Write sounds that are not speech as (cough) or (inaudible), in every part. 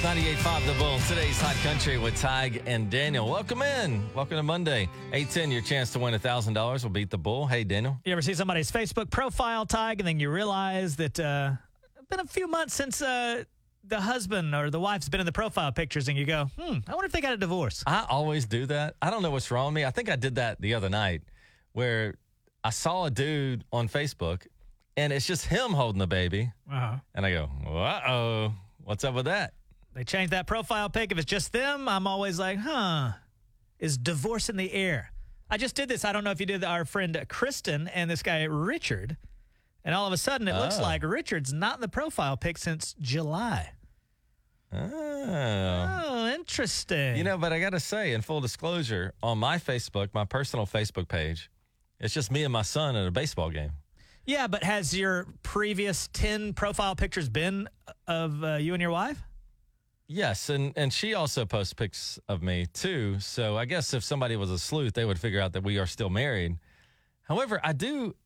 98.5 The Bull. Today's Hot Country with Tig and Daniel. Welcome in. Welcome to Monday. 810, your chance to win $1,000 will beat the Bull. Hey, Daniel. You ever see somebody's Facebook profile tag and then you realize that uh, it's been a few months since uh, the husband or the wife's been in the profile pictures and you go, hmm, I wonder if they got a divorce. I always do that. I don't know what's wrong with me. I think I did that the other night where I saw a dude on Facebook and it's just him holding the baby. Uh-huh. And I go, uh oh, what's up with that? They changed that profile pic. If it's just them, I'm always like, huh, is divorce in the air? I just did this. I don't know if you did our friend Kristen and this guy Richard. And all of a sudden, it looks Oh. like Richard's not in the profile pic since July. Oh. Oh, interesting. You know, but I got to say, in full disclosure, on my Facebook, my personal Facebook page, it's just me and my son at a baseball game. Yeah, but has your previous 10 profile pictures been of uh, you and your wife? Yes, and and she also posts pics of me too. So I guess if somebody was a sleuth, they would figure out that we are still married. However, I do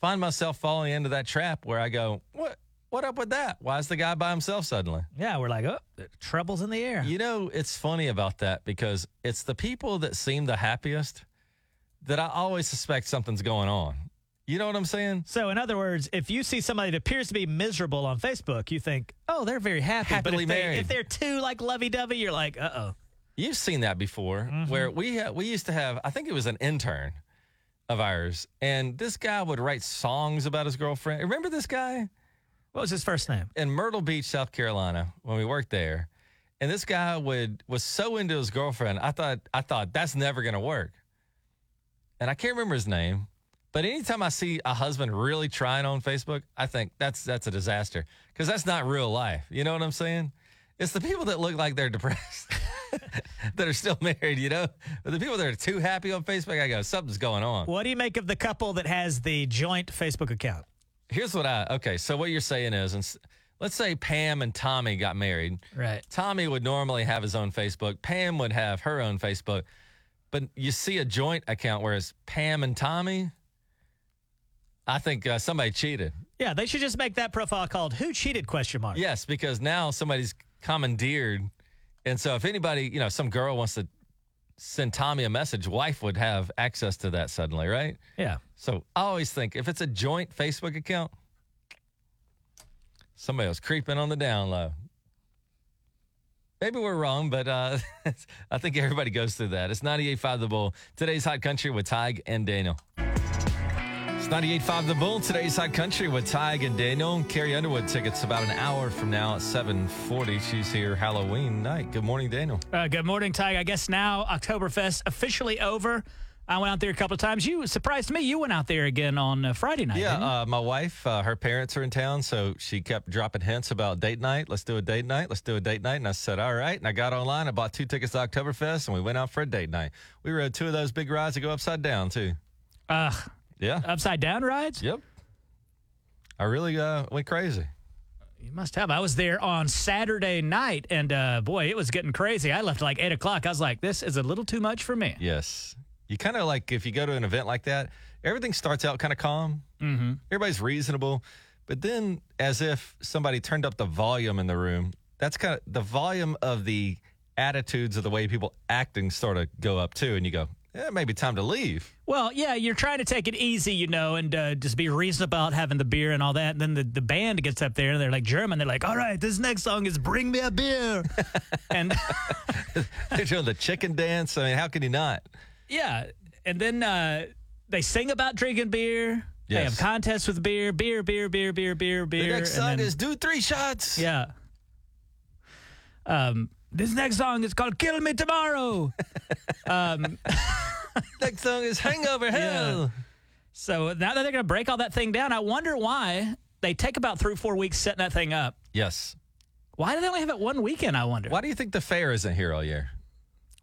find myself falling into that trap where I go, "What? What up with that? Why is the guy by himself suddenly?" Yeah, we're like, oh, trouble's in the air. You know, it's funny about that because it's the people that seem the happiest that I always suspect something's going on. You know what I'm saying? So, in other words, if you see somebody that appears to be miserable on Facebook, you think, oh, they're very happy. but Happily if, they, married. if they're too like lovey dovey, you're like, uh oh. You've seen that before, where we ha- we used to have. I think it was an intern of ours, and this guy would write songs about his girlfriend. Remember this guy What was his first name? in Myrtle Beach, South Carolina, when we worked there, and this guy would was so into his girlfriend. I thought I thought that's never gonna work, and I can't remember his name. But anytime I see a husband really trying on Facebook, I think that's that's a disaster because that's not real life. You know what I'm saying? It's the people that look like they're depressed (laughs) that are still married. You know, but the people that are too happy on Facebook, I go something's going on. What do you make of the couple that has the joint Facebook account? Here's what I okay. So what you're saying is, and let's say Pam and Tommy got married. Right. Tommy would normally have his own Facebook. Pam would have her own Facebook. But you see a joint account where it's Pam and Tommy. I think uh, somebody cheated. Yeah, they should just make that profile called "Who Cheated?" question mark. Yes, because now somebody's commandeered, and so if anybody, you know, some girl wants to send Tommy a message, wife would have access to that suddenly, right? Yeah. So I always think if it's a joint Facebook account, somebody else creeping on the down low. Maybe we're wrong, but uh, (laughs) I think everybody goes through that. It's 98.5 The Bull. Today's Hot Country with Tig and Daniel. It's 98.5 The Bull. Today's Hot Country with Tig and Daniel. Carrie Underwood tickets about an hour from now at 7.40. She's here Halloween night. Good morning, Daniel. Uh, good morning, Ty. I guess now Oktoberfest officially over. I went out there a couple of times. You surprised me. You went out there again on uh, Friday night. Yeah, uh, my wife, uh, her parents are in town, so she kept dropping hints about date night. Let's do a date night. Let's do a date night. And I said, all right. And I got online. I bought two tickets to Oktoberfest, and we went out for a date night. We rode two of those big rides that go upside down, too. uh, Yeah. upside down rides. Yep. I really uh, went crazy. You must have. I was there on Saturday night, and uh, boy, it was getting crazy. I left at like eight o'clock. I was like, "This is a little too much for me." Yes. You kind of like, if you go to an event like that, everything starts out kind of calm. Mm-hmm. Everybody's reasonable. But then, as if somebody turned up the volume in the room, that's kind of the volume of the attitudes of the way people acting sort of go up too. And you go, yeah, maybe time to leave. Well, yeah, you're trying to take it easy, you know, and uh, just be reasonable about having the beer and all that. And then the, the band gets up there and they're like German. They're like, all right, this next song is Bring Me a Beer. (laughs) and (laughs) They're doing the chicken dance. I mean, how can you not? yeah, and then uh, they sing about drinking beer. They have contests with beer, beer, beer, beer, beer, beer, beer. The next song then- is do three shots. Yeah. Um, this next song is called "Kill Me Tomorrow." (laughs) um, (laughs) Next song is Hangover Hell. so now that they're going to break all that thing down, I wonder why they take about three, four weeks setting that thing up. Yes. Why do they only have it one weekend? I wonder. Why do you think the fair isn't here all year?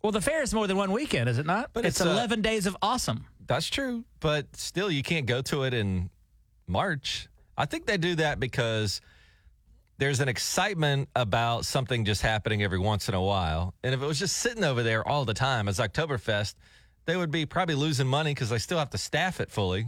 Well, the fair is more than one weekend, is it not? But it's, it's, uh, 11 days of awesome. That's true, but still, you can't go to it in March. I think they do that because there's an excitement about something just happening every once in a while. And if it was just sitting over there all the time as Oktoberfest, they would be probably losing money because they still have to staff it fully.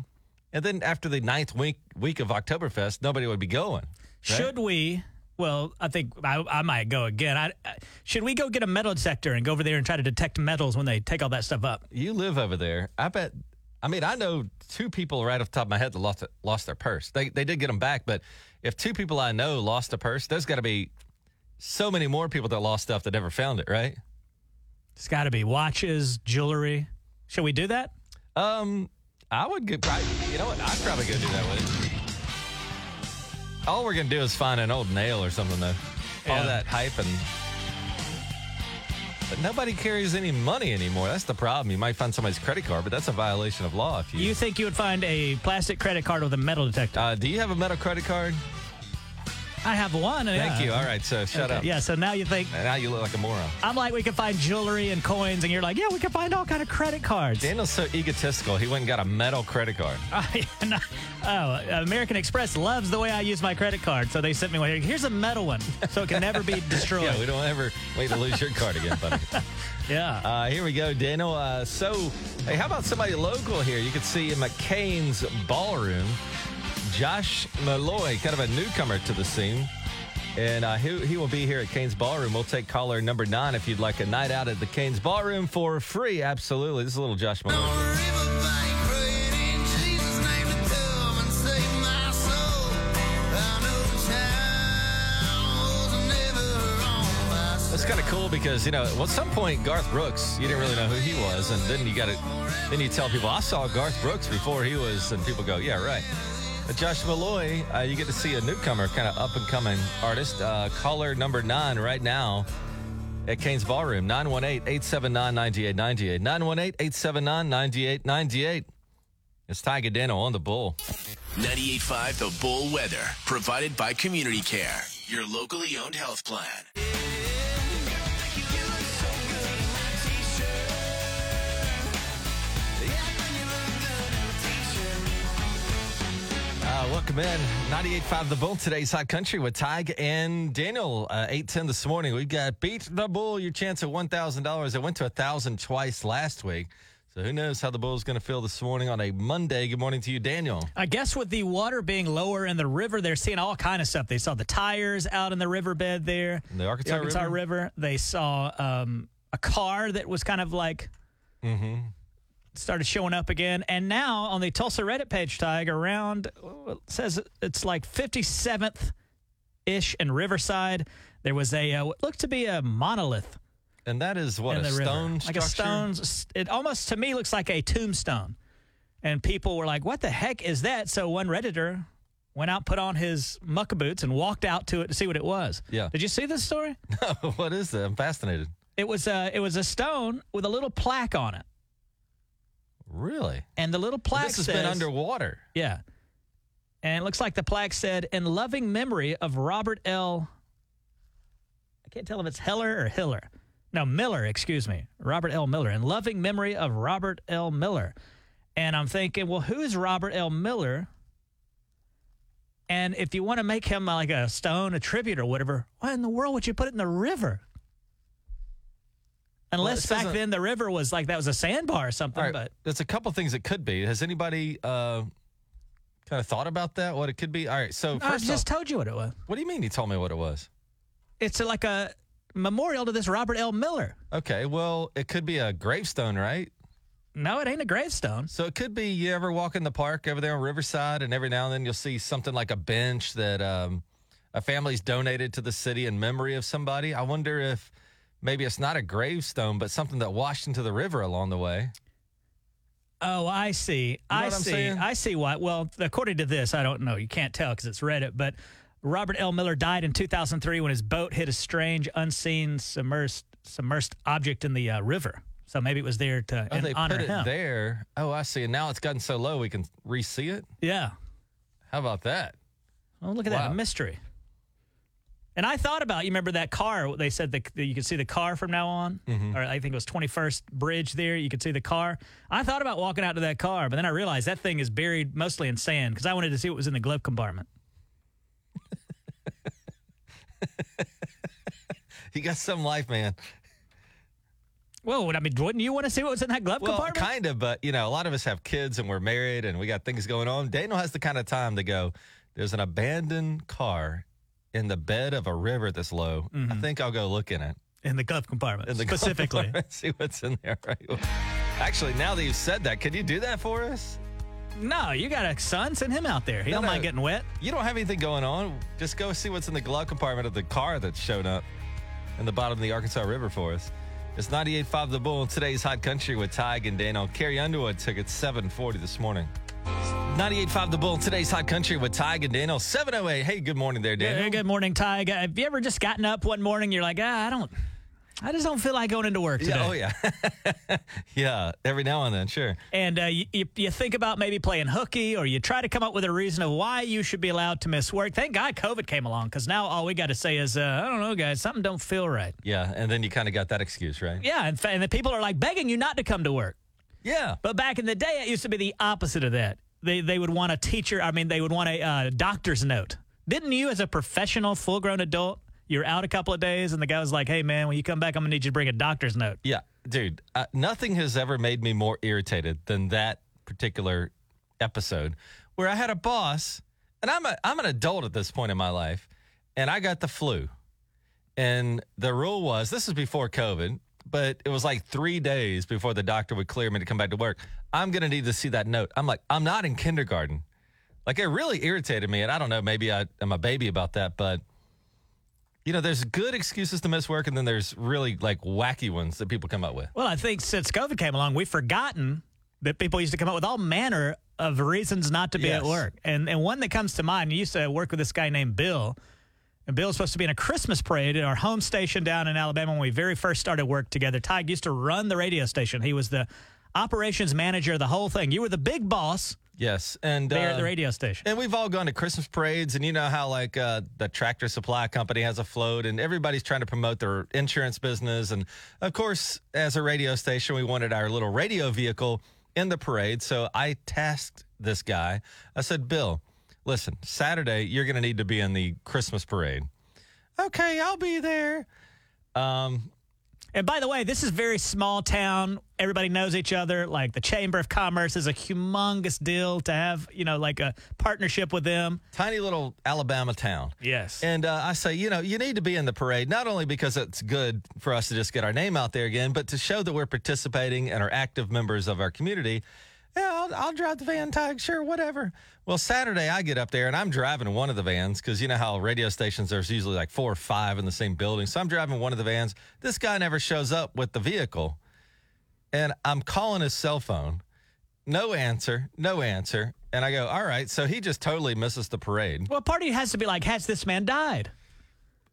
And then after the ninth week week of Oktoberfest, nobody would be going. right? Should we Well, I think I, I might go again. I, I, should we go get a metal detector and go over there and try to detect metals when they take all that stuff up? You live over there. I bet. I mean, I know two people right off the top of my head that lost lost their purse. They they did get them back, but if two people I know lost a purse, there's got to be so many more people that lost stuff that never found it, right? It's got to be watches, jewelry. Should we do that? Um, I would get. Probably, you know what? I'd probably go do that with it. All we're gonna do is find an old nail or something, though. All that hype and. But nobody carries any money anymore. That's the problem. You might find somebody's credit card, but that's a violation of law. If you, You think you would find a plastic credit card with a metal detector? uh, do you have a metal credit card? I have one. Thank you. All right, so shut up. Yeah, so now you think Now you look like a moron. I'm like we can find jewelry and coins, and you're like, yeah, we can find all kind of credit cards. Daniel's so egotistical. He went and got a metal credit card. (laughs) oh, American Express loves the way I use my credit card, so they sent me one. Here's a metal one, so it can never be (laughs) destroyed. Yeah, we don't ever wait to lose your card again, buddy. (laughs) Yeah. Uh, here we go, Daniel. Uh, so, hey, how about somebody local here? You can see at Ballroom. Josh Meloy, kind of a newcomer to the scene. And uh, he, he will be here at Cain's Ballroom. We'll take caller number nine if you'd like a night out at the Cain's Ballroom for free. Absolutely. This is a little Josh Meloy. That's kind of cool because you know, well, at some point Garth Brooks, you didn't really know who he was, and then you got to, then you tell people I saw Garth Brooks before he was, and people go, yeah, right. But Josh Meloy, uh, you get to see a newcomer, kind of up and coming artist. Uh, caller number nine right now at Cain's Ballroom, 918 879 9898. 918 879 9898. It's Tiger Dano on the bull. 98.5 The Bull Weather, provided by Community Care, your locally owned health plan. Uh, welcome in. 98.5 The Bull, today's Hot Country with Tig and Daniel. Uh, 810 this morning. We've got Beat the Bull, your chance at $1,000. It went to 1000 twice last week. So who knows how the Bull's going to feel this morning on a Monday. Good morning to you, Daniel. I guess with the water being lower in the river, they're seeing all kind of stuff. They saw the tires out in the riverbed there, The Arkansas, River? River. They saw um, a car that was kind of like Mm-hmm. Started showing up again. And now on the Tulsa Reddit page tag, around uh, it says it's like 57th ish in Riverside. There was a uh, what looked to be a monolith And that is what, in a the river, stone like a stone. It almost to me looks like a tombstone. And people were like, "What the heck is that?" So one redditor went out, put on his mucka boots, and walked out to it to see what it was. Yeah. Did you see this story? No. (laughs) what is that? I'm fascinated. It was a it was a stone with a little plaque on it, Really? and the little plaque this has says, been underwater. Yeah. And it looks like the plaque said, in loving memory of Robert L. I can't tell if it's Heller or Hiller. No, Miller, excuse me. Robert L. Miller. In loving memory of Robert L. Miller. And I'm thinking, well, who is Robert L. Miller? And if you want to make him like a stone, a tribute or whatever, why in the world would you put it in the river? Unless it back then the river was like that was a sandbar or something, right, but there's a couple things it could be. Has anybody uh, kind of thought about that? What it could be? All right. So I first just off, told you what it was. what do you mean? You told me what it was. It's like a memorial to this Robert L. Miller. Okay. Well, it could be a gravestone, right? No, it ain't a gravestone. So it could be you ever walk in the park over there on Riverside, and every now and then you'll see something like a bench that um, a family's donated to the city in memory of somebody. I wonder if maybe it's not a gravestone, but something that washed into the river along the way. Oh, I see. I what I'm see. saying? I see why. Well, according to this, I don't know. You can't tell because it's Reddit, but Robert L. Miller died in 2003 when his boat hit a strange, unseen, submersed, submersed object in the uh, river. So maybe it was there to Oh, they honor put it him. there. Oh, I see. And now it's gotten so low we can re-see it. Yeah. How about that? Oh, look at that. A mystery. And I thought about, you remember that car? They said that you could see the car from now on. Mm-hmm. Or I think it was 21st Bridge there. You could see the car. I thought about walking out to that car, but then I realized that thing is buried mostly in sand because I wanted to see what was in the glove compartment. (laughs) You got some life, man. Well, I mean, wouldn't you want to see what was in that glove Well, compartment? kind of, but you know, a lot of us have kids and we're married and we got things going on. Daniel has the kind of time to go. There's an abandoned car in the bed of a river this low, I mm-hmm. think I'll go look in it. in the glove compartment In the specifically. compartment, (laughs) See what's in there. Right. Actually, now that you've said that, can you do that for us? no, you got a son. Send him out there. He No, don't no. mind getting wet. You don't have anything going on. Just go see what's in the glove compartment of the car that's shown up in the bottom of the Arkansas River for us. It's 98.5 The Bull today's Hot Country with Tig and Dano. Carrie Underwood took it 740 this morning. 98.5 The Bull today's Hot Country with Tig and Dano. 708. Hey, good morning there, Daniel. Hey, good morning, Ty. Have you ever just gotten up one morning? You're like, ah, I don't, I just don't feel like going into work today. Yeah, oh, yeah. (laughs) yeah, every now and then, sure. And uh, you, you, you think about maybe playing hooky, or you try to come up with a reason of why you should be allowed to miss work. Thank God COVID came along, because now all we got to say is, uh, I don't know, guys, something don't feel right. Yeah, and then you kind of got that excuse, right? Yeah, and, and the people are like begging you not to come to work. Yeah. But back in the day, it used to be the opposite of that. They they would want a teacher. I mean, they would want a uh, doctor's note. Didn't you, as a professional, full grown adult, you're out a couple of days, and the guy was like, "Hey, man, when you come back, I'm gonna need you to bring a doctor's note." Yeah, dude, uh, nothing has ever made me more irritated than that particular episode where I had a boss, and I'm a I'm an adult at this point in my life, and I got the flu, and the rule was this is before COVID, but it was like three days before the doctor would clear me to come back to work. I'm gonna need to see that note. I'm like, I'm not in kindergarten. Like it really irritated me, and I don't know, maybe I am a baby about that, but you know, there's good excuses to miss work, and then there's really like wacky ones that people come up with. Well, I think since COVID came along, we've forgotten that people used to come up with all manner of reasons not to be Yes. at work. And and one that comes to mind, you used to work with this guy named Bill. And Bill was supposed to be in a Christmas parade at our home station down in Alabama when we very first started work together. Tig used to run the radio station. He was the operations manager of the whole thing. You were the big boss Yes, and there at uh, the radio station. And we've all gone to Christmas parades, and you know how like uh, the tractor supply company has a float, and everybody's trying to promote their insurance business. And of course, as a radio station, we wanted our little radio vehicle in the parade. So I tasked this guy. I said, "Bill, listen, Saturday you're going to need to be in the Christmas parade." Okay, I'll be there. Um, And by the way, this is very small town. Everybody knows each other. Like the Chamber of Commerce is a humongous deal to have, you know, like a partnership with them. tiny little Alabama town. Yes. And uh, I say, you know, you need to be in the parade, not only because it's good for us to just get our name out there again, but to show that we're participating and are active members of our community. Yeah, I'll, I'll drive the van tag, sure, whatever. Well, Saturday I get up there and I'm driving one of the vans because you know how radio stations there's usually like four or five in the same building. So I'm driving one of the vans. This guy never shows up with the vehicle, and I'm calling his cell phone. No answer, no answer. And I go, all right. So he just totally misses the parade. well, part of you has to be like, has this man died?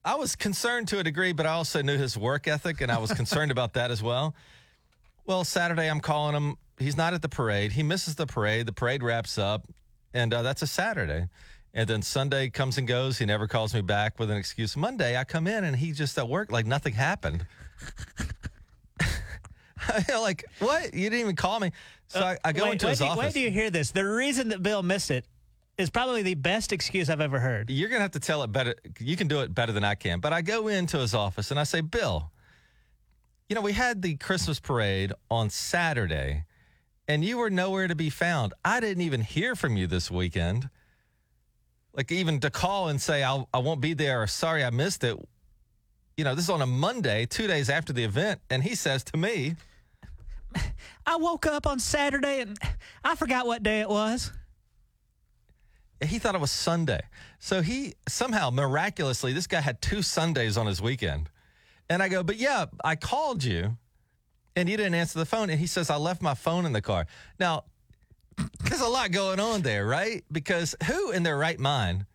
I was concerned to a degree, but I also knew his work ethic, and I was concerned about that as well. Well, Saturday, I'm calling him. He's not at the parade. He misses the parade. The parade wraps up, and uh, that's a Saturday. And then Sunday comes and goes. He never calls me back with an excuse. Monday, I come in, and he's just at work like nothing happened. (laughs) like, what? You didn't even call me. So I, I go wait, into his do, office. Wait till you hear this. The reason that Bill missed it is probably the best excuse I've ever heard. You're going to have to tell it better. You can do it better than I can. But I go into his office and I say, Bill, you know, we had the Christmas parade on Saturday and you were nowhere to be found. I didn't even hear from you this weekend. Like, even to call and say, I'll, I won't be there or sorry I missed it. You know, this is on a Monday, two days after the event. And he says to me, I woke up on Saturday and I forgot what day it was. he thought it was Sunday. So he somehow miraculously, this guy had two Sundays on his weekend. And I go, but yeah, I called you and you didn't answer the phone. And he says, I left my phone in the car. Now, there's a lot going on there, right? Because who in their right mind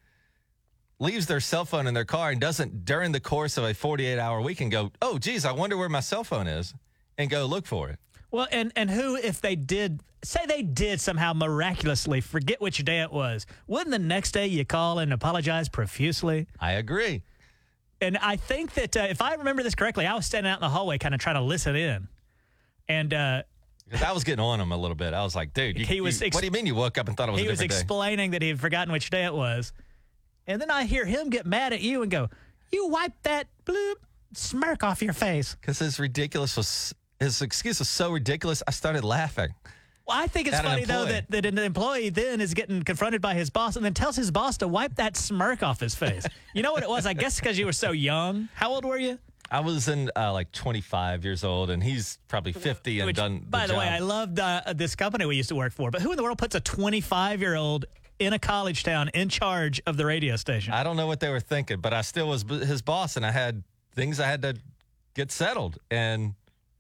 leaves their cell phone in their car and doesn't, during the course of a 48 hour weekend, go, oh, geez, I wonder where my cell phone is and go look for it? Well, and and who, if they did, say they did somehow miraculously forget which day it was, wouldn't the next day you call and apologize profusely? I agree. And I think that uh, if I remember this correctly, I was standing out in the hallway, kind of trying to listen in, and uh, Because I was getting on him a little bit. I was like, dude, you, He was you- ex- what do you mean you woke up and thought it was he a was different day? explaining that he had forgotten which day it was, and then I hear him get mad at you and go, "You wiped that bloop smirk off your face." because his ridiculous was his excuse was so ridiculous. I started laughing. Well, I think it's funny though that, that an employee then is getting confronted by his boss and then tells his boss to wipe that smirk off his face. you know what it was? I guess because you were so young. How old were you? I was in uh, like 25 years old, and he's probably 50 and Which, done. by the, way, job. I loved uh, this company we used to work for. But who in the world puts a 25 year old in a college town in charge of the radio station? I don't know what they were thinking, but I still was b- his boss, and I had things I had to get settled. And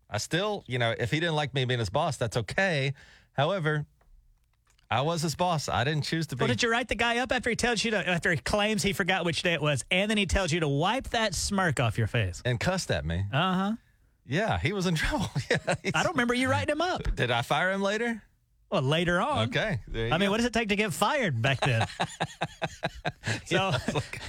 I still, you know, if he didn't like me being his boss, that's okay. However, I was his boss. I didn't choose to be. well, did you write the guy up after he tells you to, after he claims he forgot which day it was, and then he tells you to wipe that smirk off your face? and cussed at me. Uh huh. Yeah, he was in (laughs) trouble. yeah, I don't remember you writing him up. (laughs) Did I fire him later? Well, later on. Okay. I mean, what does it take to get fired back then? (laughs) (laughs) so,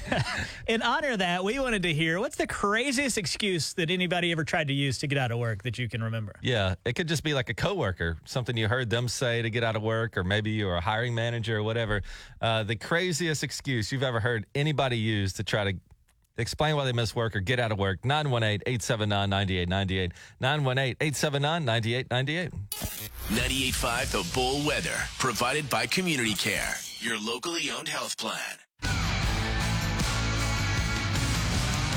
(laughs) in honor of that, we wanted to hear what's the craziest excuse that anybody ever tried to use to get out of work that you can remember? Yeah, it could just be like a coworker, something you heard them say to get out of work, or maybe you're a hiring manager or whatever. Uh, the craziest excuse you've ever heard anybody use to try to explain why they miss work or get out of work 918 879 9898. 918 879 9898. 98.5 The Bull Weather, provided by Community Care, your locally owned health plan.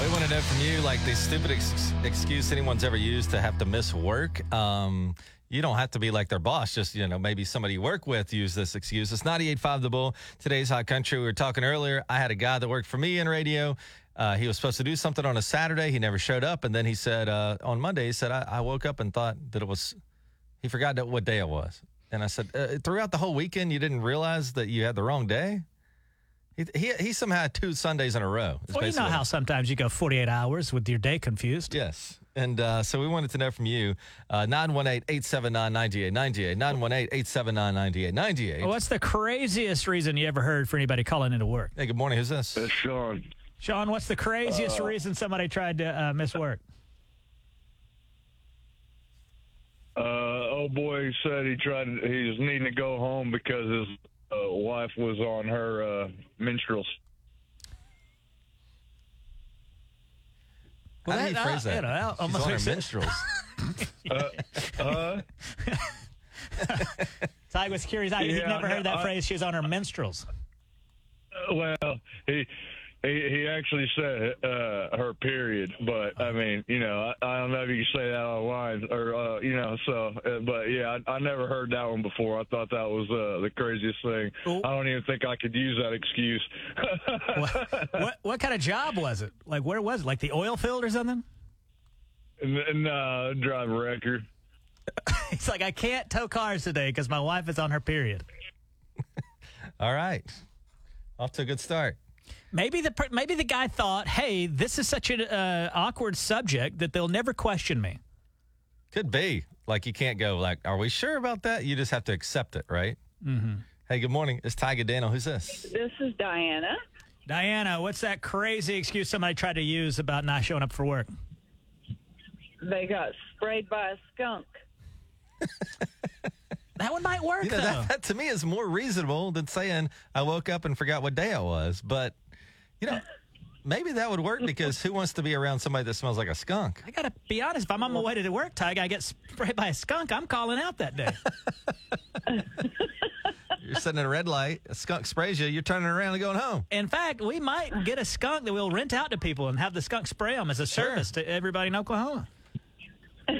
We want to know from you, like the stupid ex- excuse anyone's ever used to have to miss work. Um, you don't have to be like their boss. Just you know, maybe somebody you work with use this excuse. It's 98.5 The Bull. Today's hot country. We were talking earlier. I had a guy that worked for me in radio. Uh, he was supposed to do something on a Saturday. He never showed up, and then he said uh, on Monday, he said, I, "I woke up and thought that it was." He forgot that what day it was, and I said, uh, "Throughout the whole weekend, you didn't realize that you had the wrong day." He he, he somehow had two Sundays in a row. is Well, you know how sometimes you go 48 hours with your day confused. Yes. And uh, so we wanted to know from you uh, 918 879 9898. 918 879 9898. What's the craziest reason you ever heard for anybody calling into work? Hey, good morning. Who's this? It's Sean. Sean, what's the craziest reason somebody tried to uh, miss work? Uh, oh boy, said he tried. He was needing to go home because his uh, wife was on her uh, menstrual. How do you that- phrase uh, that? you know, She's on her makes sense. minstrels. (laughs) Uh, So I was curious. I, he'd Yeah, never heard that I- phrase. She was on her minstrels. well, he. He, he actually said uh, her period, but I mean, you know, I, I don't know if you can say that online or, uh, you know, so, uh, but yeah, I, I never heard that one before. I thought that was uh, the craziest thing. Cool. I don't even think I could use that excuse. what, what what kind of job was it? Like where was it? Like the oil field or something? and uh, drive a record. (laughs) it's like, I can't tow cars today because my wife is on her period. (laughs) All right. Off to a good start. Maybe the maybe the guy thought, hey, this is such an uh, awkward subject that they'll never question me. Could be. Like you can't go like, are we sure about that? You just have to accept it, right? Mm-hmm. Hey, good morning. It's Tiger Daniel. Who's this? This is Diana. Diana, what's that crazy excuse somebody tried to use about not showing up for work? They got sprayed by a skunk. (laughs) That one might work You know, though. that, that to me is more reasonable than saying I woke up and forgot what day I was. But, you know, maybe that would work because who wants to be around somebody that smells like a skunk? I gotta be honest. If I'm on my way to the work, Tig, I get sprayed by a skunk. I'm calling out that day. (laughs) You're sitting at a red light, a skunk sprays you, you're turning around and going home. In fact, we might get a skunk that we'll rent out to people and have the skunk spray them as a Sure. service to everybody in Oklahoma. Well,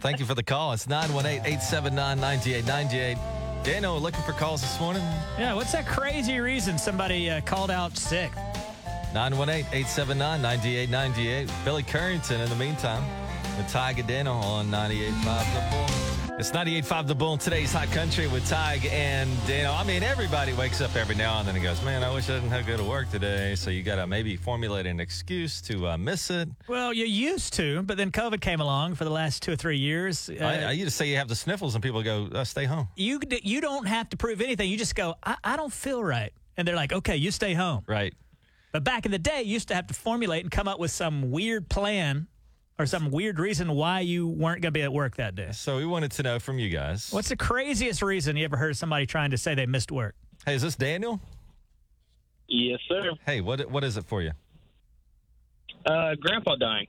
thank you for the call. It's 918 879 9898. Daniel, looking for calls this morning. Yeah, what's that crazy reason somebody uh, called out sick? 918 879 9898. Billy Currington in the meantime. With Ty on 98.5 The Bull. It's 98.5 The Bull in today's Hot Country with Ty and Daniel. I mean, everybody wakes up every now and then and goes, man, I wish I didn't have to go to work today. So you got to maybe formulate an excuse to uh, miss it. Well, you used to, but then COVID came along for the last two or three years. Uh, I, I used to say you have the sniffles and people go, uh, stay home. you you don't have to prove anything. You just go, I, I don't feel right, and they're like, okay, you stay home. Right. But back in the day, you used to have to formulate and come up with some weird plan or some weird reason why you weren't going to be at work that day. So we wanted to know from you guys. What's the craziest reason you ever heard somebody trying to say they missed work? Hey, is this Daniel? Yes, sir. Hey, what what is it for you? Uh, grandpa dying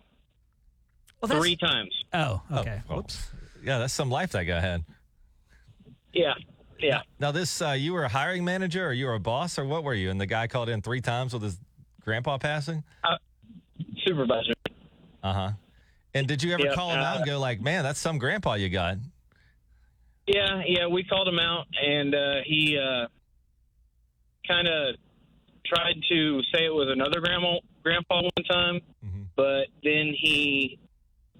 Well, three times. Oh, okay. Oh, well, Whoops. Yeah, that's some life that guy had. Yeah, yeah. Now, this, uh, you were a hiring manager or you were a boss or what were you? And the guy called in three times with his grandpa passing? Supervisor. Uh huh. And did you ever Yeah, call him out uh, and go, like, man, that's some grandpa you got? Yeah, yeah. We called him out, and uh, he uh, kind of tried to say it was another grandma, grandpa one time, Mhm. but then he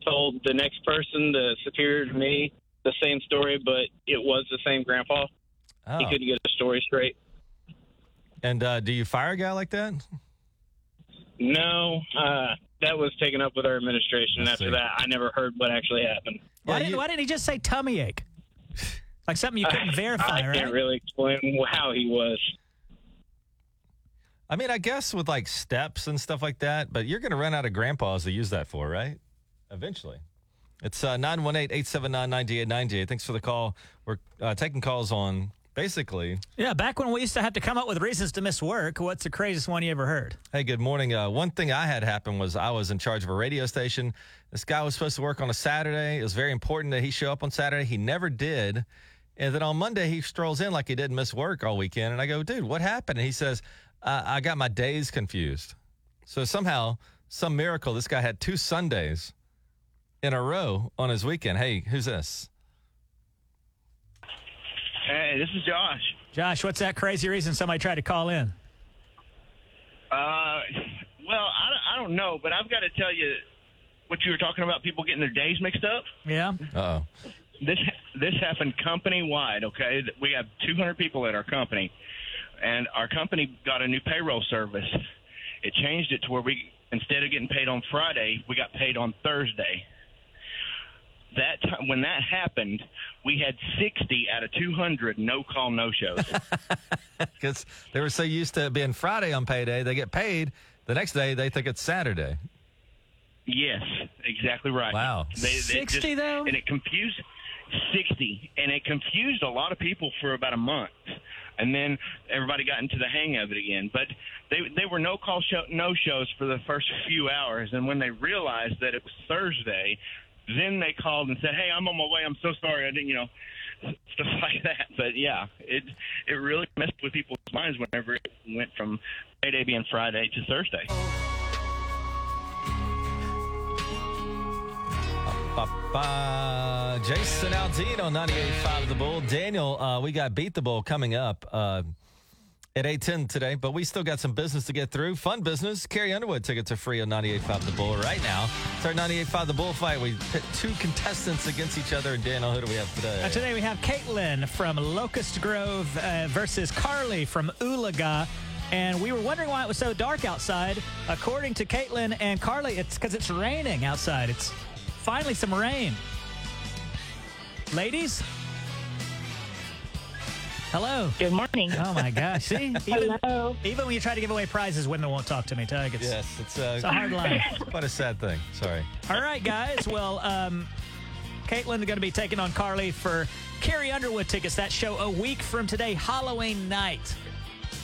told the next person, the superior to me, the same story, but it was the same grandpa. Oh. He couldn't get the story straight. And uh, do you fire a guy like that? No, uh, that was taken up with our administration. I After see. that, I never heard what actually happened. Why, Yeah, didn't, you- why didn't he just say tummy ache? (laughs) Like something you couldn't verify, I right? can't really explain how he was. I mean, I guess with like steps and stuff like that, but you're going to run out of grandpas to use that for, right? Eventually. It's uh, 918 879 9898. Thanks for the call. We're uh, taking calls on basically. Yeah, back when we used to have to come up with reasons to miss work, what's the craziest one you ever heard? Hey, good morning. Uh, one thing I had happen was I was in charge of a radio station. This guy was supposed to work on a Saturday. It was very important that he show up on Saturday. He never did. And then on Monday, he strolls in like he didn't miss work all weekend. And I go, dude, what happened? And he says, uh, I got my days confused. So somehow, some miracle, this guy had two Sundays in a row on his weekend. Hey, who's this? Hey, this is Josh. Josh, what's that crazy reason somebody tried to call in? Uh, well, I don't, I don't know, but I've got to tell you what you were talking about people getting their days mixed up. Yeah. Oh. This this happened company wide. Okay, we have 200 people at our company, and our company got a new payroll service. It changed it to where we instead of getting paid on Friday, we got paid on Thursday. That time, when that happened, we had 60 out of 200 no call no shows. Because (laughs) they were so used to being Friday on payday, they get paid. The next day, they think it's Saturday. Yes, exactly right. Wow. They, they 60 though? and it confused sixty, and it confused a lot of people for about a month, and then everybody got into the hang of it again. But they they were no call show no shows for the first few hours, and when they realized that it was Thursday, then they called and said, "Hey, I'm on my way. I'm so sorry. I didn't, you know." Stuff (laughs) like that, but yeah, it it really messed with people's minds whenever it went from payday being Friday to Thursday. Ba-ba. Jason Aldean on 98.5 The Bull. Daniel, uh, we got Beat the Bull coming up uh, at 8.10 today, but we still got some business to get through. Fun business. Carrie Underwood tickets are free on 98.5 The Bull right now. It's our 98.5 The Bull fight. We pit two contestants against each other. Daniel, who do we have today? Uh, today we have Caitlin from Locust Grove uh, versus Carly from Oologah. And we were wondering why it was so dark outside. According to Caitlin and Carly, it's because it's raining outside. It's finally some rain. Ladies? Hello. Good morning. Oh my gosh. See? (laughs) Even, Hello. even when you try to give away prizes, women won't talk to me, Tug. It's, Yes, it's, uh, it's a hard line. (laughs) quite a sad thing. Sorry. All right, guys. Well, um, Caitlin going to be taking on Carly for Carrie Underwood tickets. That show a week from today, Halloween night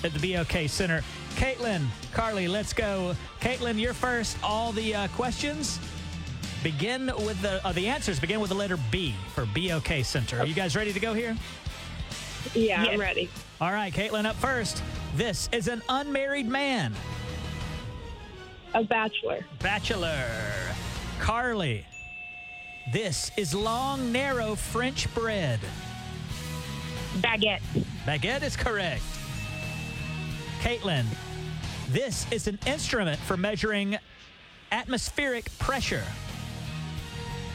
at the BOK Center. Caitlin, Carly, let's go. Caitlin, you're first. All the uh, questions begin with the uh, the answers begin with the letter B for BOK Center. Are you guys ready to go here? Yeah, I'm ready. All right, Caitlin, up first. This is an unmarried man. A bachelor. Bachelor. Carly. This is long, narrow French bread. Baguette. Baguette is correct. Caitlin. This is an instrument for measuring atmospheric pressure.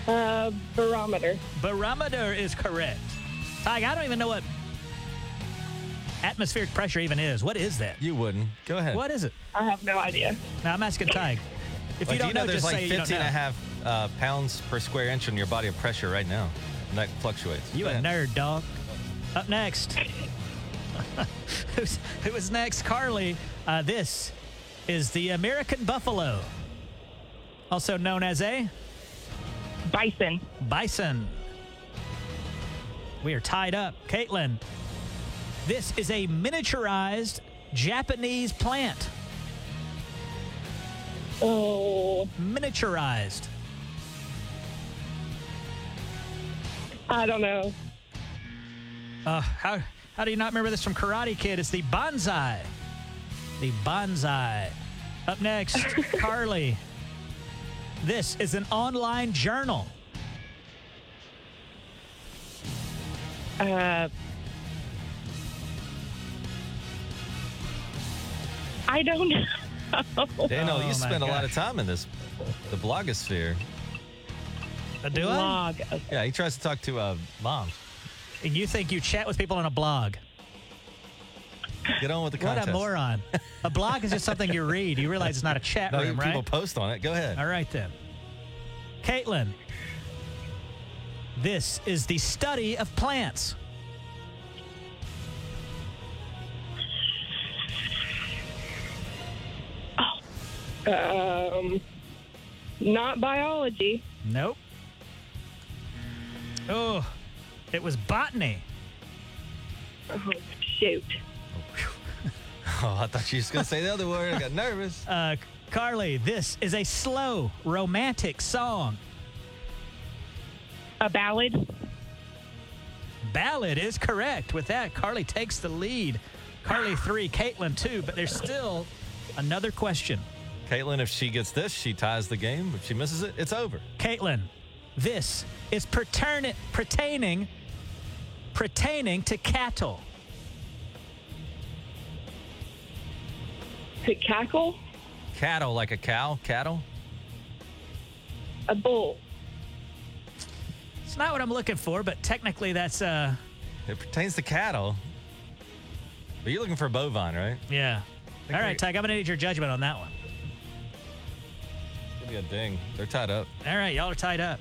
Uh, barometer. Barometer is correct. Tig, I don't even know what atmospheric pressure even is. What is that? You wouldn't. Go ahead. What is it? I have no idea. Now, I'm asking Tig. If Like, you do don't you know, know, there's just like say you don't 15 and a half uh, pounds per square inch on your body of pressure right now. And that fluctuates. You Go a ahead. nerd, dog. Up next. (laughs) Who's, who is next? Carly. Uh, this is the American buffalo, also known as a Bison. bison. We are tied up. Caitlin. This is a miniaturized Japanese plant. Oh, Miniaturized. I don't know. Uh, how how do you not remember this from Karate Kid? It's the bonsai. The bonsai. Up next, (laughs) Carly. This is an online journal. Uh, I don't know. Daniel, Oh, you my spend a lot of time in this, the blogosphere. Uh, do I? Blog. Yeah, he tries to talk to uh, moms. And you think you chat with people on a blog? Get on with the contest. What contest. a moron. A blog is just something you read. You realize it's not a (laughs) chat No, room, people right? post on it. Go ahead. All right, then. Caitlin. This is the study of plants. Um, not biology. Nope. Oh, it was botany. Oh, shoot. (laughs) Oh, I thought you was going to say the other word. I got nervous. (laughs) Uh, Carly, this is a slow, romantic song. A ballad. Ballad is correct. With that, Carly takes the lead. Carly three, Caitlin two, but there's still another question. Caitlin, if she gets this, she ties the game. If she misses it, it's over. Caitlin, this is pertern- pertaining pertaining to cattle. To cackle. Cattle, like a cow, cattle. A bull. It's not what I'm looking for, but technically that's uh It pertains to cattle. But you're looking for bovine, right? yeah. All right, we- Tyke, I'm gonna need your judgment on that one. Give me a ding. They're tied up. All right, y'all are tied up.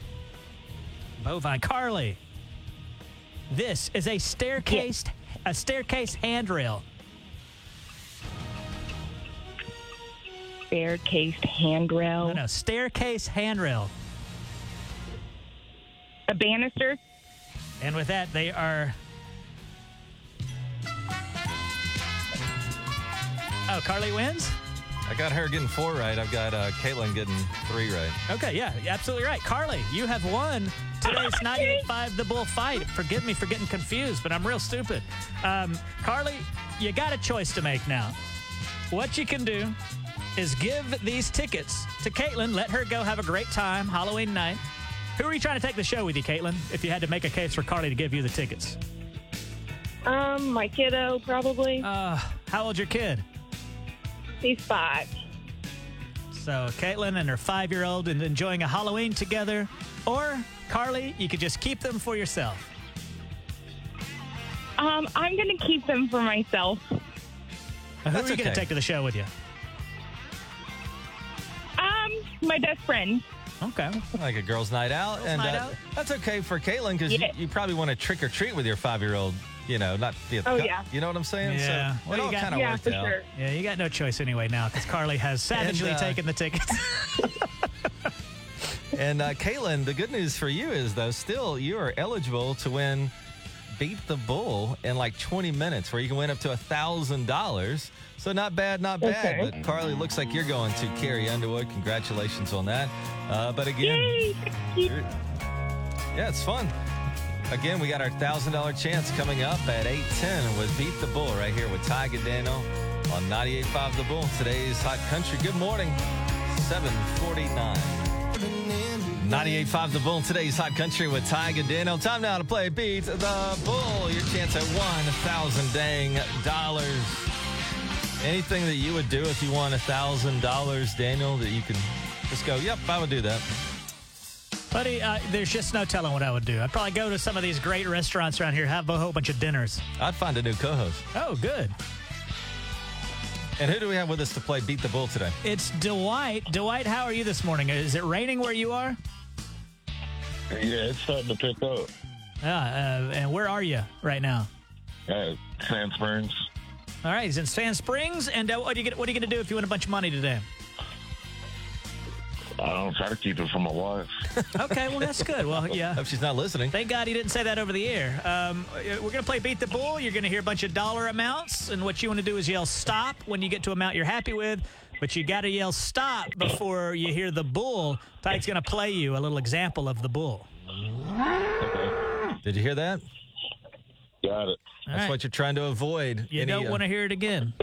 Bovine. Carly. This is a staircase a staircase handrail. Staircase handrail. No, no, staircase handrail. A banister. And with that, they are. Oh, Carly wins? I got her getting four right. I've got uh, Caitlin getting three right. Okay, yeah, absolutely right. Carly, you have won today's (laughs) 98.5 The Bull fight. Forgive me for getting confused, but I'm real stupid. Um, Carly, you got a choice to make now. What you can do is give these tickets to Caitlin. Let her go have a great time Halloween night. Who are you trying to take the show with you, Caitlin, if you had to make a case for Carly to give you the tickets? Um, my kiddo probably. Uh, how old's your kid? He's five. So Caitlin and her five-year-old and enjoying a Halloween together, or Carly, you could just keep them for yourself. Um, I'm gonna keep them for myself. Who That's are you going okay. to take to the show with you? Um, my best friend. Okay. Like a girls' night out. and night uh, out. that's okay for Caitlin because Yeah. you, you probably want to trick or treat with your five year old, you know, not the. Oh, yeah. You know what I'm saying? Yeah. So What it you all kind of Yeah, worked out. sure. Yeah, you got no choice anyway now because Carly has savagely uh, taken the tickets. (laughs) And uh, Caitlin, the good news for you is, though, still you are eligible to win Beat the Bull in like 20 minutes, where you can win up to a $1,000. So not bad, not bad. Okay. But Carly, looks like you're going to Carrie Underwood. Congratulations on that. Uh, but again, Yay! you're- yeah, it's fun. Again, we got our $1,000 chance coming up at 810 with Beat the Bull right here with Ty Daniel on 98.5 The Bull. Today's Hot Country. Good morning, 749. 98.5 The Bull today's Hot Country with Ty Daniel. Time now to play Beat the Bull. Your chance at 1,000 dang dollars. Anything that you would do if you won $1,000, Daniel, that you can just go, yep, I would do that. Buddy, uh, there's just no telling what I would do. I'd probably go to some of these great restaurants around here, have a whole bunch of dinners. I'd find a new co host. Oh, good. And who do we have with us to play Beat the Bull today? It's Dwight. Dwight, how are you this morning? Is it raining where you are? Yeah, it's starting to pick up. Yeah, uh, and where are you right now? Uh, Sand Springs. All right, he's in Sand Springs. And uh, what are you gonna, what are you going to do if you win a bunch of money today? I don't try to keep it from my wife. (laughs) Okay, well that's good. Well, (laughs) yeah. Hope she's not listening. Thank God he didn't say that over the air. Um, we're going to play Beat the Bull. You're going to hear a bunch of dollar amounts. And what you want to do is yell stop when you get to an amount you're happy with. But you got to yell stop before you hear the bull. Tyke's going to play you a little example of the bull. Did you hear that? Got it. All That's right. what you're trying to avoid. You Any, don't uh, want to hear it again.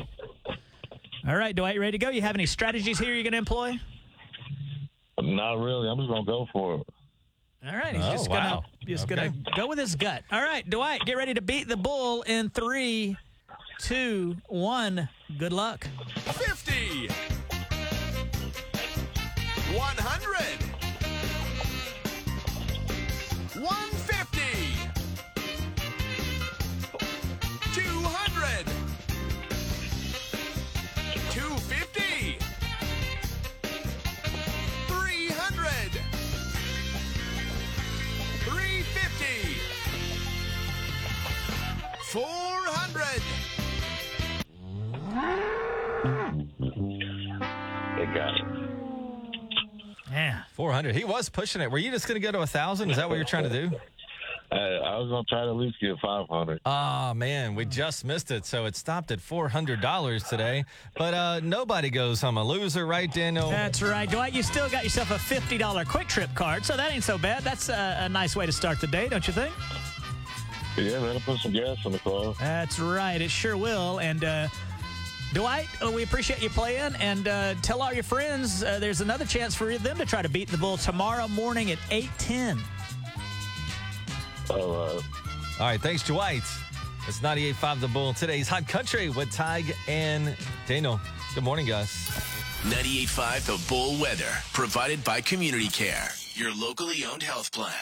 All right, Dwight, you ready to go? You have any strategies here you're going to employ? Not really. I'm just gonna go for it. All right, he's Oh, just gonna wow. just Okay. gonna go with his gut. All right, Dwight, get ready to beat the bull in three, two, one. Good luck. 50 400. He was pushing it. Were you just going to go to a 1,000? Is that what you're trying to do? (laughs) Uh, I was gonna try to at least get 500. Ah, man, we just missed it. So it stopped at $400 today. But uh, nobody goes, I'm a loser, right, Daniel? That's right, Dwight. You still got yourself a fifty-dollar QuikTrip card, so that ain't so bad. That's a, a nice way to start the day, don't you think? Yeah, that'll put some gas in the car. That's right. It sure will. And uh, Dwight, uh, we appreciate you playing. And uh, tell all your friends uh, there's another chance for them to try to beat the bull tomorrow morning at eight ten. All right. All right, thanks, Dwight. It's 98.5 The Bull. Today's Hot Country with Tig and Daniel. Good morning, guys. 98.5 The Bull Weather, provided by Community Care, your locally owned health plan.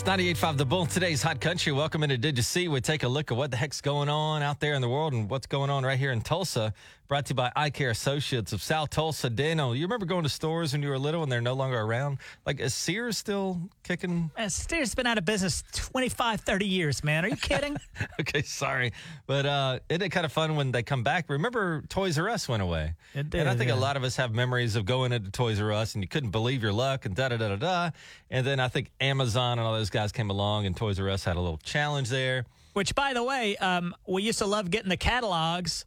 It's 98.5 The Bull. Today's Hot Country. Welcome into Did You See? We take a look at what the heck's going on out there in the world and what's going on right here in Tulsa. Brought to you by Eye Care Associates of South Tulsa. Daniel, you remember going to stores when you were little and they're no longer around? Like, is Sears still kicking? Uh, Steer's been out of business 25, 30 years, man. Are you kidding? (laughs) okay, sorry. But uh, isn't it kind of fun when they come back? Remember, Toys R Us went away. It did, and I think yeah. a lot of us have memories of going into Toys R Us and you couldn't believe your luck and da da da da da. And then I think Amazon and all those guys came along and Toys R Us had a little challenge there. Which, by the way, um, we used to love getting the catalogs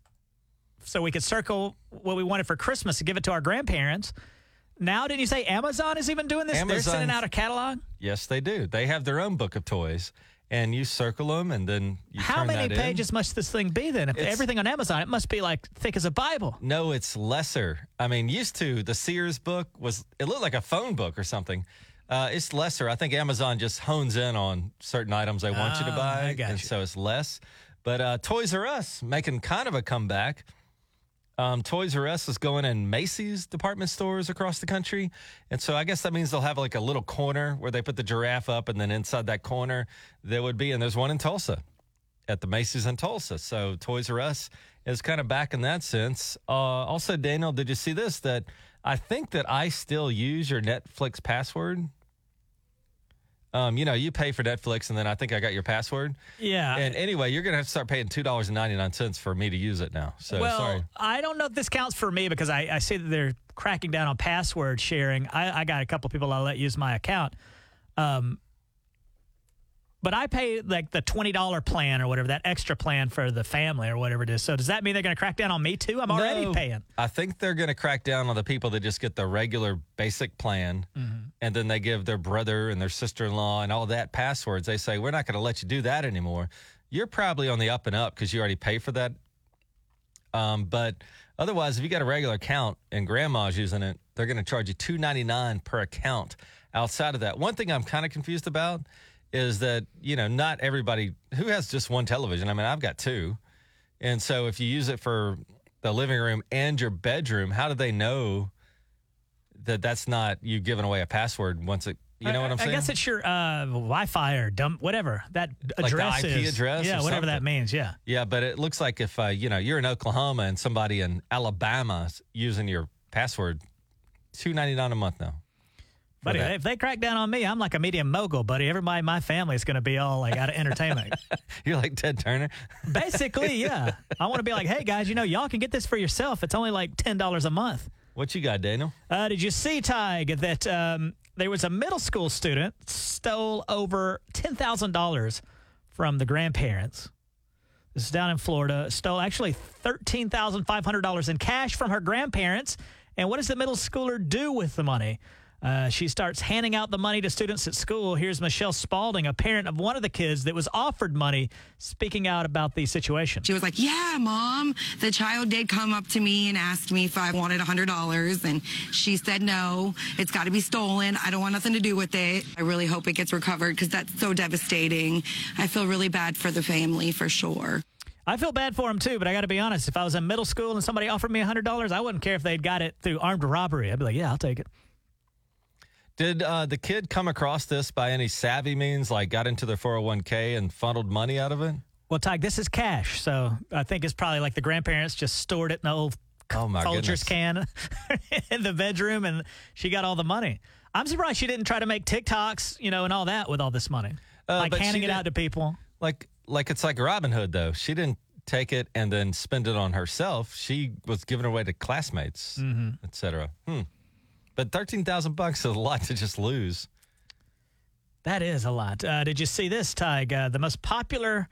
so we could circle what we wanted for Christmas to give it to our grandparents. Now, didn't you say Amazon is even doing this? They're sending out a catalog. Yes, they do. They have their own book of toys, and you circle them, and then you How turn many that in. pages must this thing be then? If It's- everything on Amazon, it must be like thick as a Bible. No, it's lesser. I mean, used to the Sears book was it looked like a phone book or something. Uh, it's lesser. I think Amazon just hones in on certain items they want you to Oh, buy, and you. so it's less. But uh, Toys R Us making kind of a comeback. Um, Toys R Us is going in Macy's department stores across the country, and so I guess that means they'll have like a little corner where they put the giraffe up, and then inside that corner there would be, and there's one in Tulsa at the Macy's in Tulsa. So Toys R Us is kind of back in that sense. Uh, also, Daniel, did you see this? That I think that I still use your Netflix password. Um, you know, you pay for Netflix, and then I think I got your password. Yeah. And anyway, you're gonna have to start paying two dollars and ninety nine cents for me to use it now. So well, sorry. I don't know if this counts for me because I, I see that they're cracking down on password sharing. I, I got a couple people I let use my account. Um, but I pay like the $20 plan or whatever, that extra plan for the family or whatever it is. So does that mean they're going to crack down on me too? I'm already No, paying. I think they're going to crack down on the people that just get the regular basic plan, Mm-hmm. and then they give their brother and their sister in law and all that passwords. They say we're not going to let you do that anymore. You're probably on the up and up because you already pay for that. Um, but otherwise, if you got a regular account and grandma's using it, they're going to charge you two ninety nine per account. Outside of that, one thing I'm kind of confused about is that you know not everybody who has just one television. I mean, I've got two. And so if you use it for the living room and your bedroom, how do they know that that's not you giving away a password once it, you know I, what I'm saying? I guess it's your uh, Wi-Fi or dump whatever that Like the address IP is. address Yeah, whatever that means. Yeah. yeah, but it looks like if, uh, you know, you're in Oklahoma and somebody in Alabama is using your password, two ninety nine a month now. Buddy, if they crack down on me, I'm like a medium mogul, buddy. Everybody in my family is going to be all like out of entertainment. (laughs) You're like Ted Turner. (laughs) Basically, yeah. I want to be like, hey guys, you know, y'all can get this for yourself. It's only like ten dollars a month. What you got, Daniel? Uh, did you see, Tig, that um, there was a middle school student stole over ten thousand dollars from the grandparents? This is down in Florida. Stole actually thirteen thousand five hundred dollars in cash from her grandparents. And what does the middle schooler do with the money? Uh, she starts handing out the money to students at school. Here's Michelle Spalding, a parent of one of the kids that was offered money, speaking out about the situation. She was like, Yeah, mom. The child did come up to me and asked me if I wanted $100. And she said, No, it's got to be stolen. I don't want nothing to do with it. I really hope it gets recovered because that's so devastating. I feel really bad for the family for sure. I feel bad for him too, but I got to be honest. If I was in middle school and somebody offered me $100, I wouldn't care if they'd got it through armed robbery. I'd be like, Yeah, I'll take it. Did uh, the kid come across this by any savvy means, like got into their 401k and funneled money out of it? Well, Tyke, this is cash. So I think it's probably like the grandparents just stored it in the old Oh, Folgers goodness. can (laughs) in the bedroom and she got all the money. I'm surprised she didn't try to make TikToks, you know, and all that with all this money. Uh, like handing it out to people. Like, like it's like Robin Hood, though. She didn't take it and then spend it on herself. She was giving away to classmates, Mhm. et cetera. Hmm. But 13000 bucks is a lot to just lose. That is a lot. Uh, did you see this, Tig? Uh, the most popular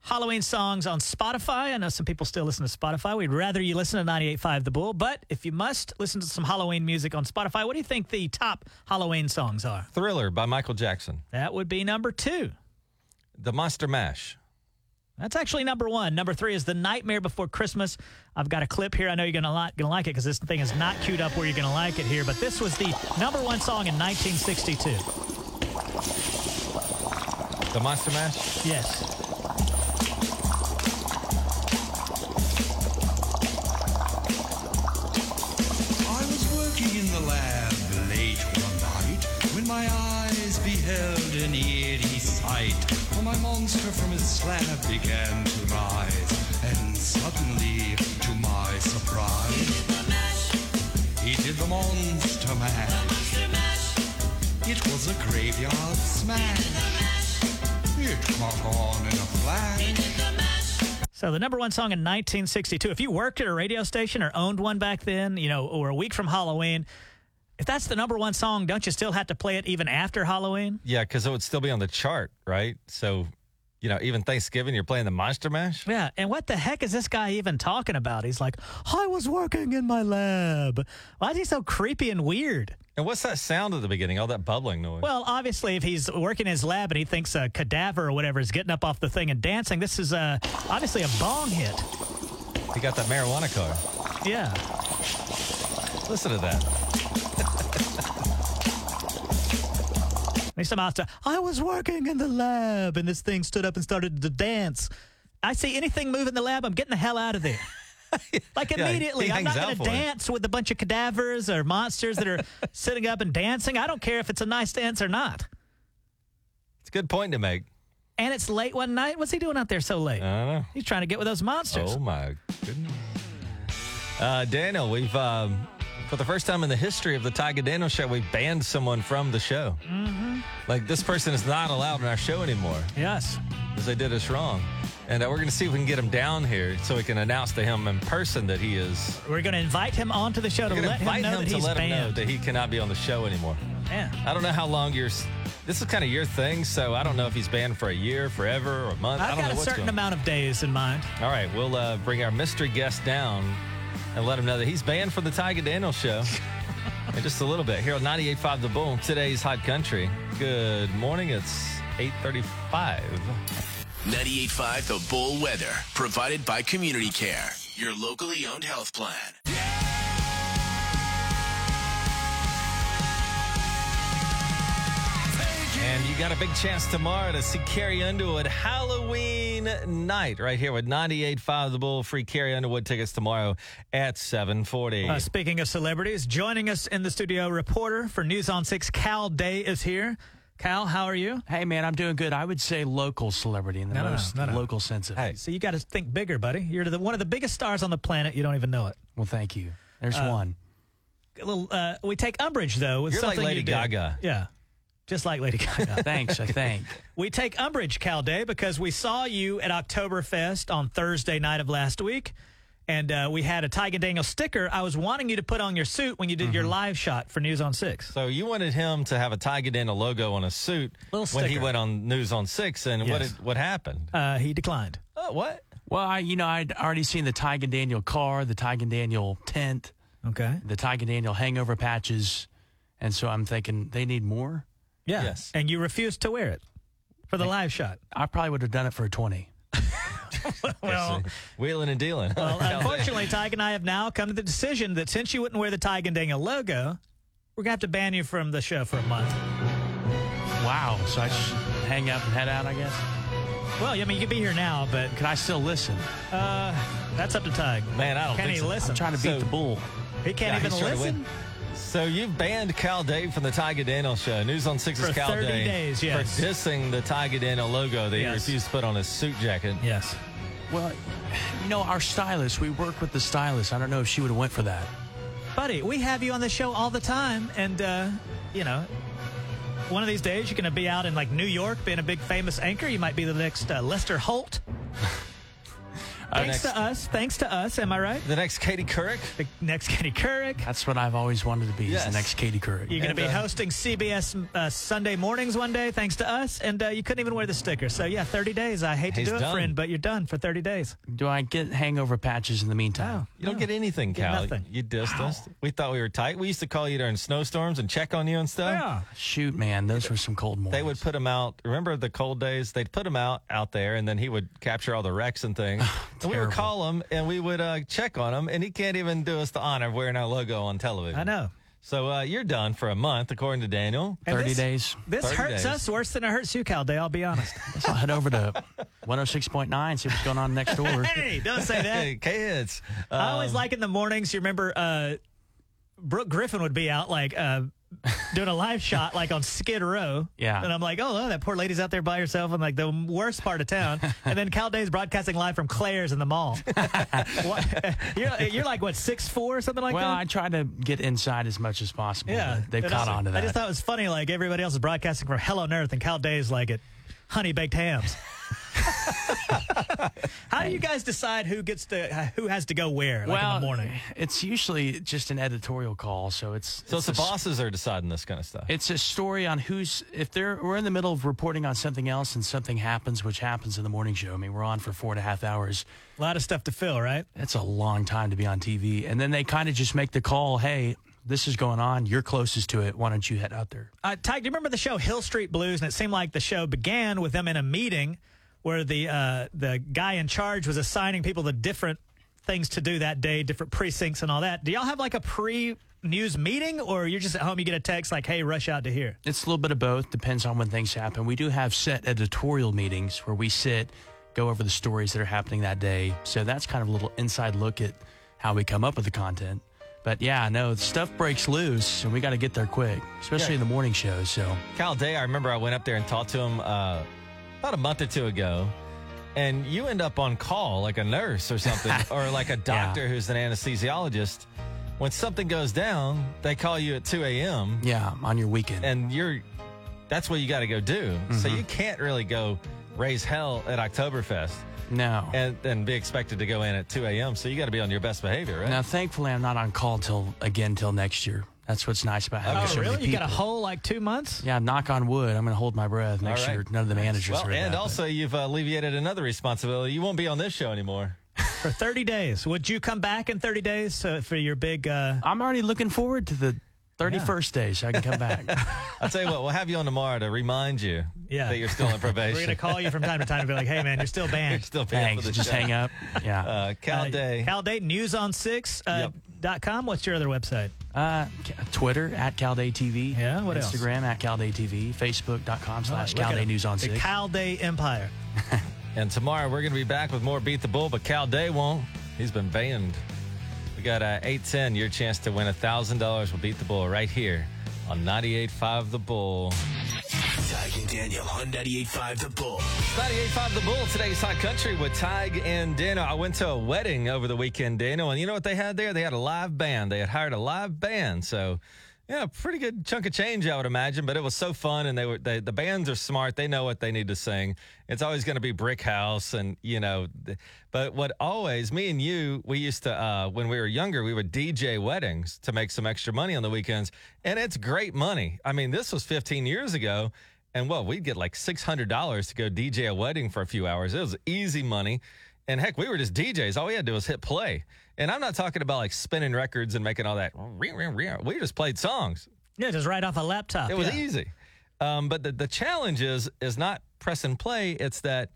Halloween songs on Spotify. I know some people still listen to Spotify. We'd rather you listen to 98.5 The Bull, but if you must listen to some Halloween music on Spotify, what do you think the top Halloween songs are? Thriller by Michael Jackson. That would be number two. The Monster Mash. That's actually number one. Number three is The Nightmare Before Christmas. I've got a clip here. I know you're gonna like, gonna like it because this thing is not queued up where you're gonna like it here. But this was the number one song in 1962. The Monster Mash? Yes. I was working in the lab late one night when my eyes beheld monster from his slab began to rise, and suddenly, to my surprise, he did the monster mash. It was a graveyard smash. It caught on in a flash. So the number one song in 1962. If you worked at a radio station or owned one back then, you know, or a week from Halloween, if that's the number one song, don't you still have to play it even after Halloween? Yeah, because it would still be on the chart, right? So, you know, even Thanksgiving, you're playing the Monster Mash? Yeah. And what the heck is this guy even talking about? He's like, I was working in my lab. Why is he so creepy and weird? And what's that sound at the beginning? All that bubbling noise. Well, obviously, if he's working in his lab and he thinks a cadaver or whatever is getting up off the thing and dancing, this is uh, obviously a bong hit. he got that marijuana card. Yeah. Listen to that. (laughs) He's somehow to, I was working in the lab and this thing stood up and started to dance. I see anything move in the lab, I'm getting the hell out of there. (laughs) Like Yeah, immediately. I'm not going to it. dance with a bunch of cadavers or monsters that are (laughs) sitting up and dancing. I don't care if it's a nice dance or not. It's a good point to make. And it's late one night. What's he doing out there so late? I don't know. He's trying to get with those monsters. Oh, my goodness. Uh, Daniel, we've, um, for the first time in the history of the Tig and Daniel show, we've banned someone from the show. Mm-hmm. Like, this person is not allowed in our show anymore Yes. because they did us wrong. And uh, we're going to see if we can get him down here so we can announce to him in person that he is. We're going to invite him onto the show to We're going let him invite know him that to he's let him know banned. that he cannot be on the show anymore. Yeah. I don't know how long you're. s- This is kind of your thing, so I don't know if he's banned for a year, forever, or a month. I I've don't got know a what's certain going on. amount of days in mind. All right, we'll uh, bring our mystery guest down and let him know that he's banned from the Tig and Daniel show (laughs) (laughs) just a little bit here on 98.5 The Bull, today's Hot Country. Good morning. It's 8.35. 98.5 The Bull Weather, provided by Community Care, your locally owned health plan. And you got a big chance tomorrow to see Carrie Underwood Halloween night right here with 98.5 The Bull. Free Carrie Underwood tickets tomorrow at 740. Uh, speaking of celebrities, joining us in the studio, reporter for News on 6, Cal Day is here. Cal, how are you? Hey, man, I'm doing good. I would say local celebrity in the No, no, no, most no, no. local sense of it. So you got to think bigger, buddy. You're the, one of the biggest stars on the planet. You don't even know it. Well, thank you. There's Uh, one. A little, uh, we take umbrage, though, with You're like something Lady you did. Gaga. Yeah. Just like Lady Gaga. (laughs) Thanks, I think. We take umbrage, Cal Day, because we saw you at Oktoberfest on Thursday night of last week, and uh, we had a Tig and Daniel sticker. I was wanting you to put on your suit when you did Mm-hmm. your live shot for News on Six. So you wanted him to have a Tig and Daniel logo on a suit when he went on News on Six, and what did, what happened? Uh, he declined. Oh, what? Well, I, you know, I'd already seen the Tig and Daniel car, the Tig and Daniel tent, Okay. the Tig and Daniel hangover patches, And so I'm thinking they need more. Yeah. Yes. And you refused to wear it for the live shot. I probably would have done it for a 20. (laughs) Well, wheeling and dealing. well (laughs) unfortunately, Tig and I have now come to the decision that since you wouldn't wear the Tig and Daniel logo, we're going to have to ban you from the show for a month. Wow. So I should hang up and head out, I guess. Well, I mean, you can be here now, but Can I still listen? uh, that's up to Tig. Man, I don't Can think he so. listen? I'm trying to beat So- the bull. He can't Yeah, even trying to listen. win. So you've banned Cal Day from the Tig and Daniel show. News on Six's For Cal 30 Day days, yes. for dissing the Tig and Daniel logo that he refused to put on his suit jacket. Yes. Well, you know, our stylist, we work with the stylist. I don't know if she would have went for that. Buddy, we have you on the show all the time, and uh, you know, one of these days you're going to be out in like New York, being a big famous anchor. You might be the next uh, Lester Holt. (laughs) thanks next- to us. Thanks to us. Am I right? The next Katie Couric. The next Katie Couric. That's what I've always wanted to be, is Yes. the next Katie Couric. You're going to be uh, hosting CBS uh, Sunday mornings one day, thanks to us, and uh, you couldn't even wear the sticker. So yeah, 30 days. I hate to do it, done. friend, but you're done for 30 days. Do I get hangover patches in the meantime? You don't get anything, Get Cal. nothing. You dissed us. We thought we were tight. We used to call you during snowstorms and check on you and stuff. Yeah. Shoot, man, those were some cold mornings. They would put him out. Remember the cold days? They'd put him out out there, and then he would capture all the wrecks and things. (sighs) (laughs) and we would call him, and we would uh, check on him, and he can't even do us the honor of wearing our logo on television. I know. So uh, you're done for a month, according to Daniel. And 30 this- days. This 30 hurts days. us worse than it hurts you, Cal Day. I'll be honest. (laughs) So I'll head over to 106.9, see what's going on next door. (laughs) hey, don't say that. Hey, kids. I always Um, like in the mornings. You remember, uh, Brooke Griffin would be out like uh, doing a live shot like on Skid Row. Yeah. and I'm like, oh, oh, that poor lady's out there by herself in like the worst part of town. (laughs) and then Cal Day's broadcasting live from Claire's in the mall. (laughs) What- (laughs) you're, you're like what six four or something like well, that. Well, I try to get inside as much as possible. yeah, They've caught I, on to that. I just thought it was funny. Like everybody else is broadcasting from Hell on Earth, and Cal Day's like at Honey Baked Hams. (laughs) How do you guys decide who gets to who has to go where? Like well, in the morning. it's usually just an editorial call, so it's So it's the a s- bosses are deciding this kind of stuff. It's a story on who's if they're we're in the middle of reporting on something else and something happens, which happens in the morning show. I mean, we're on for four and a half hours. A lot of stuff to fill, right? That's a long time to be on TV, and then they kind of just make the call. Hey, this is going on. You're closest to it. Why don't you head out there? Uh, Ty, do you remember the show Hill Street Blues? And it seemed like the show began with them in a meeting where the uh, the guy in charge was assigning people the different things to do that day, different precincts and all that. Do y'all have like a pre news meeting, or you're just at home? You get a text like, "Hey, rush out to here." It's a little bit of both. Depends on when things happen. We do have set editorial meetings where we sit, go over the stories that are happening that day. So that's kind of a little inside look at how we come up with the content. But yeah, no, stuff breaks loose, and we got to get there quick, especially Yeah. in the morning shows. So Cal Day, I remember I went up there and talked to him uh, about a month or two ago. And you end up on call like a nurse or something, (laughs) or like a doctor who's an anesthesiologist. When something goes down, they call you at 2 a.m. yeah, on your weekend. and you're that's what you got to go do. So Mhm. you can't really go raise hell at Oktoberfest no. and and be expected to go in at 2 a.m. So you got to be on your best behavior, right? Now, thankfully, I'm not on call till again till next year. That's what's nice about having Oh, so many really? You got a people. whole like two months? Yeah, knock on wood. I'm going to hold my breath. Make All sure none of the managers well, are and that, also you've uh, alleviated another responsibility. You won't be on this show anymore. (laughs) For 30 days. Would you come back in 30 days so, for your big? Uh, I'm already looking forward to the 31st day so I can come back. (laughs) I'll tell you what, we'll have you on tomorrow to remind you Yeah. that you're still on probation. (laughs) we're gonna call you from time to time and be like, "Hey, man, you're still banned. You're still banned. Thanks. for the Just show. hang up. (laughs) Yeah. Uh, Cal Uh, Day. Cal Day News on Six uh, dot com. What's your other website? Uh, Twitter at Cal Day TV. Yeah, what else? Instagram at CalDay TV. Facebook.com slash Look at CalDay it. News on The 6. Cal Day Empire. And tomorrow we're going to be back with more Beat the Bull, but Cal Day won't. He's been banned. Got uh, 810, your chance to win $1,000 will Beat the Bull right here on 98.5 The Bull. Tig and Daniel on 98.5 The Bull. 98.5 The Bull, today's Hot Country with Tig and Daniel. I went to a wedding over the weekend, Daniel, and you know what they had there? They had a live band. They had hired a live band. So, yeah, pretty good chunk of change, I would imagine, but it was so fun. And they were, they, the bands are smart. They know what they need to sing. It's always going to be Brick House and, you know, but what always, me and you, we used to, uh, when we were younger, we would DJ weddings to make some extra money on the weekends. And it's great money. I mean, this was 15 years ago. And well, we'd get like six hundred dollars to go DJ a wedding for a few hours. It was easy money, and heck, we were just DJs. All we had to do was hit play. And I'm not talking about like spinning records and making all that. We just played songs. Yeah, just right off a laptop. It was yeah. easy. Um, but the, the challenge is is not press and play. It's that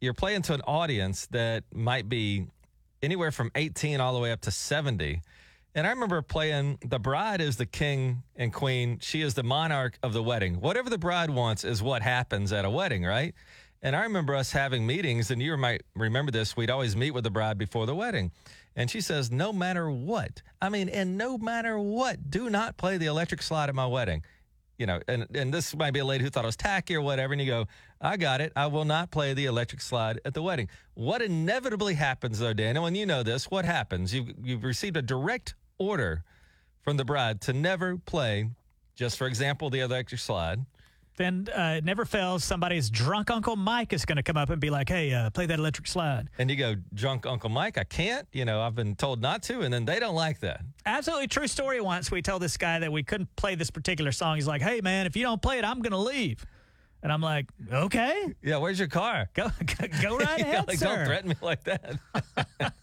you're playing to an audience that might be anywhere from 18 all the way up to 70. And I remember playing the bride is the king and queen. She is the monarch of the wedding. Whatever the bride wants is what happens at a wedding, right? And I remember us having meetings, and you might remember this. We'd always meet with the bride before the wedding. And she says, No matter what, I mean, and no matter what, do not play the electric slide at my wedding you know, and, and this might be a lady who thought it was tacky or whatever, and you go, I got it. I will not play the electric slide at the wedding. What inevitably happens though, Daniel, and you know this, what happens? You've, you've received a direct order from the bride to never play, just for example, the electric slide. Then uh, it never fails. Somebody's drunk Uncle Mike is going to come up and be like, "Hey, uh, play that electric slide." And you go, "Drunk Uncle Mike, I can't." You know, I've been told not to, and then they don't like that. Absolutely true story. Once we told this guy that we couldn't play this particular song. He's like, "Hey, man, if you don't play it, I'm going to leave." And I'm like, "Okay, yeah, where's your car? (laughs) Go, go right (laughs) ahead, like, sir." Don't threaten me like that. (laughs)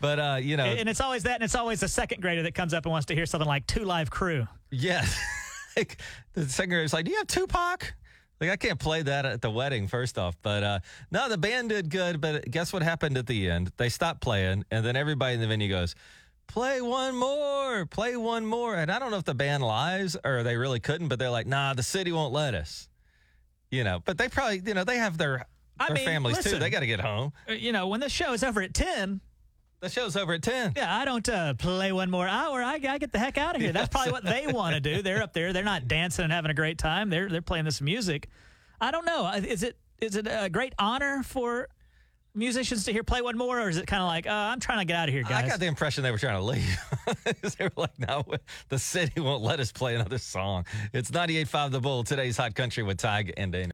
but uh, you know, and it's always that, and it's always the second grader that comes up and wants to hear something like Two Live Crew. Yes. Like, the singer grader's like, "Do you have Tupac?" Like I can't play that at the wedding, first off. But uh, no, the band did good. But guess what happened at the end? They stopped playing, and then everybody in the venue goes, "Play one more, play one more." And I don't know if the band lies or they really couldn't, but they're like, "Nah, the city won't let us." You know, but they probably, you know, they have their I their mean, families too. They got to get home. Uh, You know, when the show is over at ten, The show's over at ten. Yeah, I don't uh, play one more hour. I, I get the heck out of here. That's probably what they want to do. They're up there. They're not dancing and having a great time. They're they're playing this music. I don't know. Is it is it a great honor for musicians to hear play one more, or is it kind of like uh, I'm trying to get out of here, guys? I got the impression they were trying to leave. (laughs) they were like, no, the city won't let us play another song. It's 98.5 The Bull, today's Hot Country with Tig and Dana.